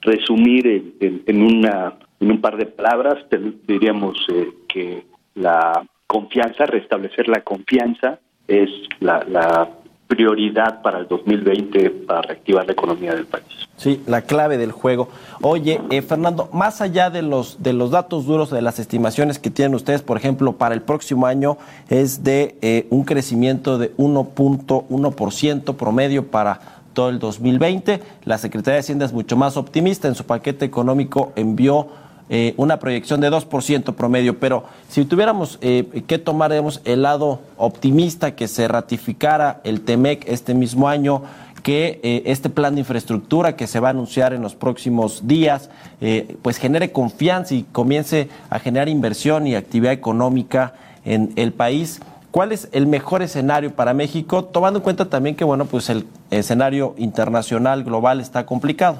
resumir en, en- en una, en un par de palabras, diríamos eh, que la confianza, restablecer la confianza, es la, prioridad para el 2020 para reactivar la economía del país. Sí, la clave del juego. Oye, eh, Fernando, más allá de los, de los datos duros, de las estimaciones que tienen ustedes, por ejemplo, para el próximo año es de eh, un crecimiento de 1.1% promedio para todo el 2020. La Secretaría de Hacienda es mucho más optimista. En su paquete económico envió eh, una proyección de 2% promedio, pero si tuviéramos eh, que tomar el lado optimista que se ratificara el TEMEC este mismo año, que eh, este plan de infraestructura que se va a anunciar en los próximos días, eh, pues genere confianza y comience a generar inversión y actividad económica en el país. ¿Cuál es el mejor escenario para México, tomando en cuenta también que bueno, pues el escenario internacional global está complicado?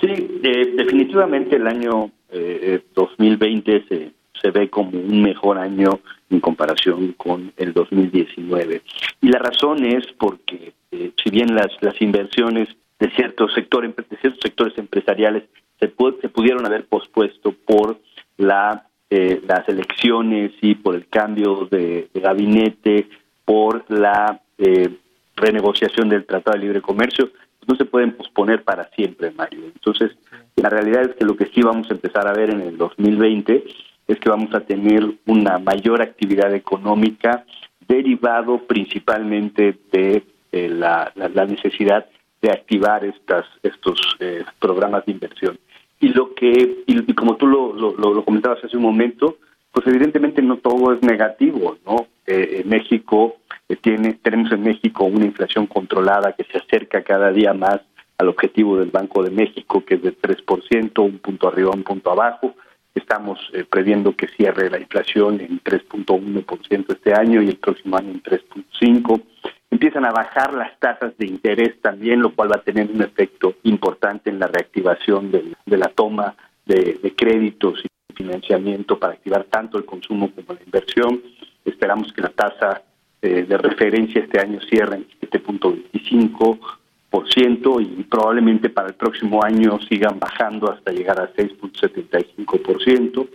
Sí, eh, definitivamente el año eh, 2020 se, se ve como un mejor año en comparación con el 2019. Y la razón es porque eh, si bien las, las inversiones de ciertos sectores de ciertos sectores empresariales se, pu- se pudieron haber pospuesto por la eh, las elecciones y por el cambio de, de gabinete, por la eh, renegociación del Tratado de Libre Comercio, no se pueden posponer para siempre, Mario. Entonces, la realidad es que lo que sí vamos a empezar a ver en el 2020 es que vamos a tener una mayor actividad económica derivado principalmente de eh, la, la- necesidad de activar estas estos eh, programas de inversión. Y lo que y, como tú lo, lo, lo- comentabas hace un momento, pues evidentemente no todo es negativo, ¿no? Eh, en México tiene tenemos en México una inflación controlada que se acerca cada día más al objetivo del Banco de México, que es del 3%, un punto arriba, un punto abajo. Estamos eh, previendo que cierre la inflación en 3.1% este año y el próximo año en 3.5%. Empiezan a bajar las tasas de interés también, lo cual va a tener un efecto importante en la reactivación de, la toma de, de créditos y financiamiento para activar tanto el consumo como la inversión. Esperamos que la tasa eh, de referencia este año cierre en 7.25% y probablemente para el próximo año sigan bajando hasta llegar a 6.75%.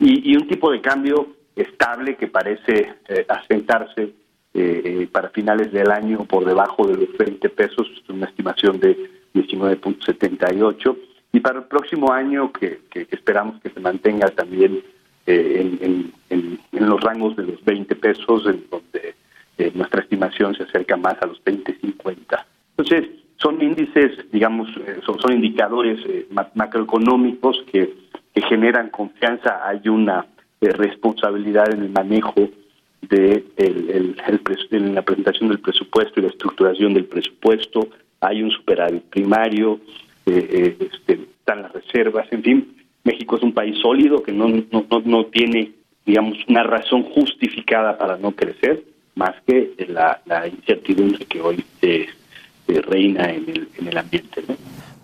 Y, y un tipo de cambio estable que parece eh, asentarse eh, eh, para finales del año por debajo de los 20 pesos, una estimación de 19.78. Y para el próximo año, que, que- que esperamos que se mantenga también eh, en, los rangos de los 20 pesos, en donde eh, nuestra estimación se acerca más a los 20.50. Entonces, son índices, digamos, eh, son, son indicadores eh, ma- macroeconómicos que, generan confianza. Hay una responsabilidad en el manejo de el, el- la presentación del presupuesto y la estructuración del presupuesto. Hay un superávit primario, este, están las reservas, en fin. México es un país sólido que no, no, no, no tiene, digamos, una razón justificada para no crecer, más que la, incertidumbre que hoy eh, eh, reina en el, en el ambiente. ¿no?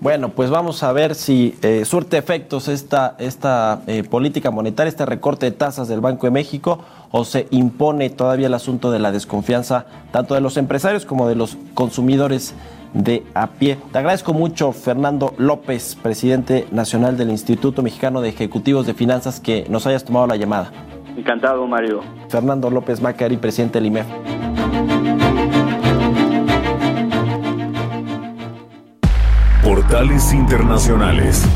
Bueno, pues vamos a ver si eh, surte efectos esta, esta eh, política monetaria, este recorte de tasas del Banco de México, o se impone todavía el asunto de la desconfianza tanto de los empresarios como de los consumidores de a pie. Te agradezco mucho, Fernando López, presidente nacional del Instituto Mexicano de Ejecutivos de Finanzas, que nos hayas tomado la llamada. Encantado, Mario. Fernando López Macari, presidente del IMEF. Portales Internacionales.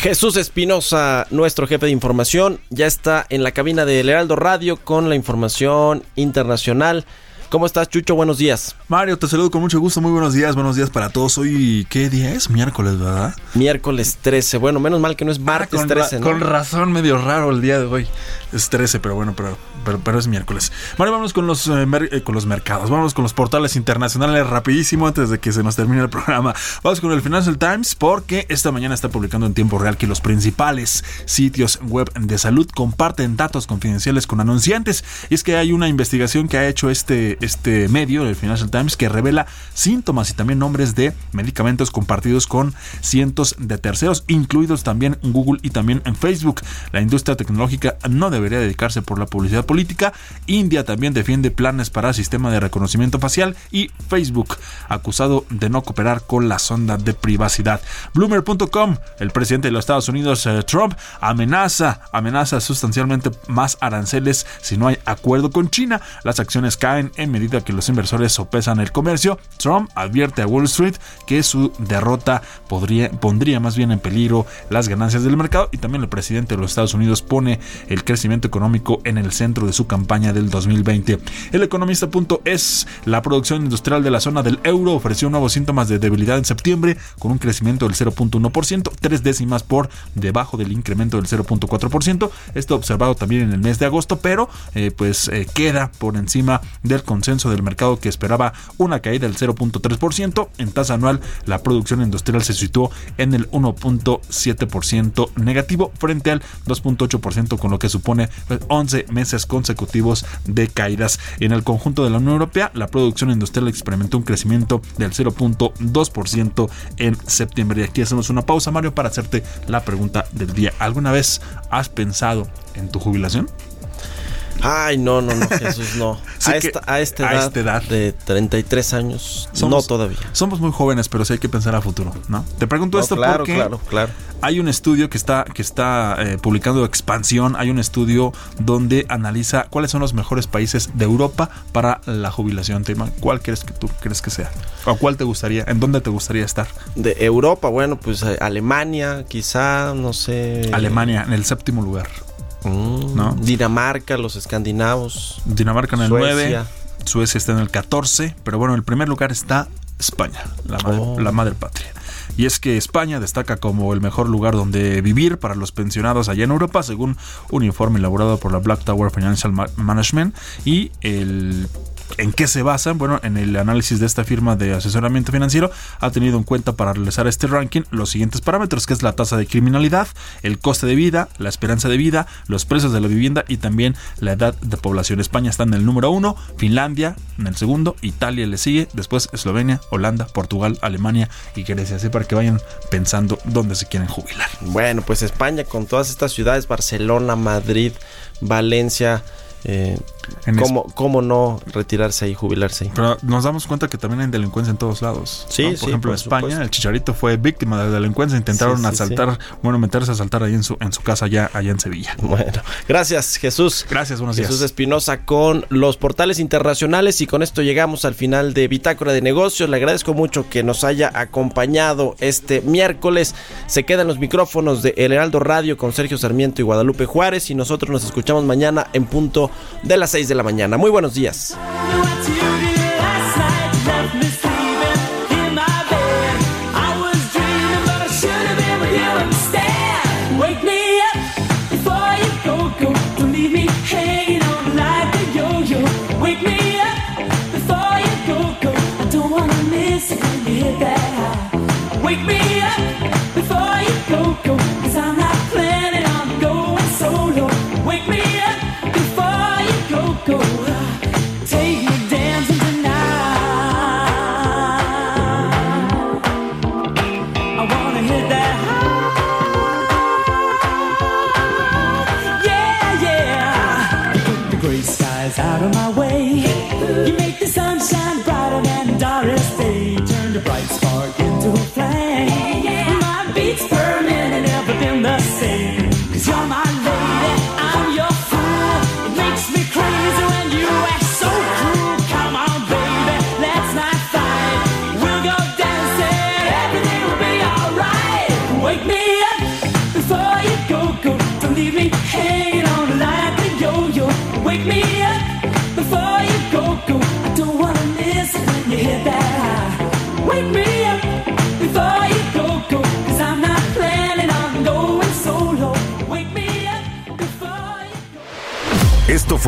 Jesús Espinosa, nuestro jefe de información, ya está en la cabina del Heraldo Radio con la información internacional. ¿Cómo estás, Chucho? Buenos días. Mario, te saludo con mucho gusto. Muy buenos días, buenos días para todos. Hoy, ¿qué día es? Miércoles, ¿verdad? Miércoles 13. Bueno, menos mal que no es martes Ah, con, ra- 13, ¿no? con razón, medio raro el día de hoy. Es 13, pero bueno, pero, pero, pero es miércoles. Mario, vámonos con los, eh, eh, con los mercados. Vámonos con los portales internacionales rapidísimo antes de que se nos termine el programa. Vamos con el Financial Times porque esta mañana está publicando en tiempo real que los principales sitios web de salud comparten datos confidenciales con anunciantes. Y es que hay una investigación que ha hecho este, este medio, el Financial Times, que revela síntomas y también nombres de medicamentos compartidos con cientos de terceros, incluidos también Google y también en Facebook. La industria tecnológica no debería dedicarse por la publicidad política. India también defiende planes para sistema de reconocimiento facial y Facebook acusado de no cooperar con la sonda de privacidad. Bloomer.com, el presidente de los Estados Unidos, eh, Trump, amenaza, amenaza sustancialmente más aranceles si no hay acuerdo con China. Las acciones caen en medida que los inversores sopesan el comercio, Trump advierte a Wall Street que su derrota podría, pondría más bien en peligro las ganancias del mercado y también el presidente de los Estados Unidos pone el crecimiento económico en el centro de su campaña del 2020. El economista punto es la producción industrial de la zona del euro ofreció nuevos síntomas de debilidad en septiembre con un crecimiento del 0.1%, tres décimas por debajo del incremento del 0.4%. Esto observado también en el mes de agosto, pero eh, pues eh, queda por encima del del mercado que esperaba una caída del 0.3%. En tasa anual, la producción industrial se situó en el 1.7% negativo frente al 2.8% con lo que supone pues, 11 meses consecutivos de caídas. En el conjunto de la Unión Europea, la producción industrial experimentó un crecimiento del 0.2% en septiembre. Y aquí hacemos una pausa, Mario, para hacerte la pregunta del día. ¿Alguna vez has pensado en tu jubilación? Ay, no, no, no, Jesús, no. Sí a, que esta, a, esta a edad esta edad. de 33 años, no todavía. Somos muy jóvenes, pero sí hay que pensar a futuro, ¿no? Te pregunto No, esto claro, porque claro, claro. hay un estudio que está, que está eh, publicando Expansión, hay un estudio donde analiza cuáles son los mejores países de Europa para la jubilación. Tema, ¿Cuál crees que tú crees que sea? ¿O cuál te gustaría? ¿En dónde te gustaría estar? De Europa, bueno, pues eh, Alemania, quizá, no sé. Alemania, en el séptimo lugar. Mm, ¿no? Dinamarca, los escandinavos. Dinamarca en el Suecia. 9, Suecia está en el 14, pero bueno, en el primer lugar está España, la madre, Oh. la madre patria. Y es que España destaca como el mejor lugar donde vivir para los pensionados allá en Europa, según un informe elaborado por la Black Tower Financial Ma- Management. Y el ¿En qué se basan? Bueno, en el análisis de esta firma de asesoramiento financiero ha tenido en cuenta para realizar este ranking los siguientes parámetros, que es la tasa de criminalidad, el coste de vida, la esperanza de vida, los precios de la vivienda y también la edad de población. España está en el número uno, Finlandia en el segundo, Italia le sigue, después Eslovenia, Holanda, Portugal, Alemania y Grecia. Así para que vayan pensando dónde se quieren jubilar. Bueno, pues España con todas estas ciudades, Barcelona, Madrid, Valencia. Eh, ¿cómo, ¿Cómo no retirarse ahí, jubilarse ahí? Pero nos damos cuenta que también hay delincuencia en todos lados. Sí, ¿no? Por sí, ejemplo, en España, supuesto. el Chicharito fue víctima de delincuencia. Intentaron Sí, asaltar, bueno, meterse a asaltar ahí en su, en su casa allá, allá en Sevilla. Bueno, gracias Jesús. Gracias, buenos días. Jesús Espinosa con los portales internacionales y con esto llegamos al final de Bitácora de Negocios. Le agradezco mucho que nos haya acompañado este miércoles. Se quedan los micrófonos de El Heraldo Radio con Sergio Sarmiento y Guadalupe Juárez y nosotros nos escuchamos mañana en punto de las 6 de la mañana. Muy buenos días. Wake me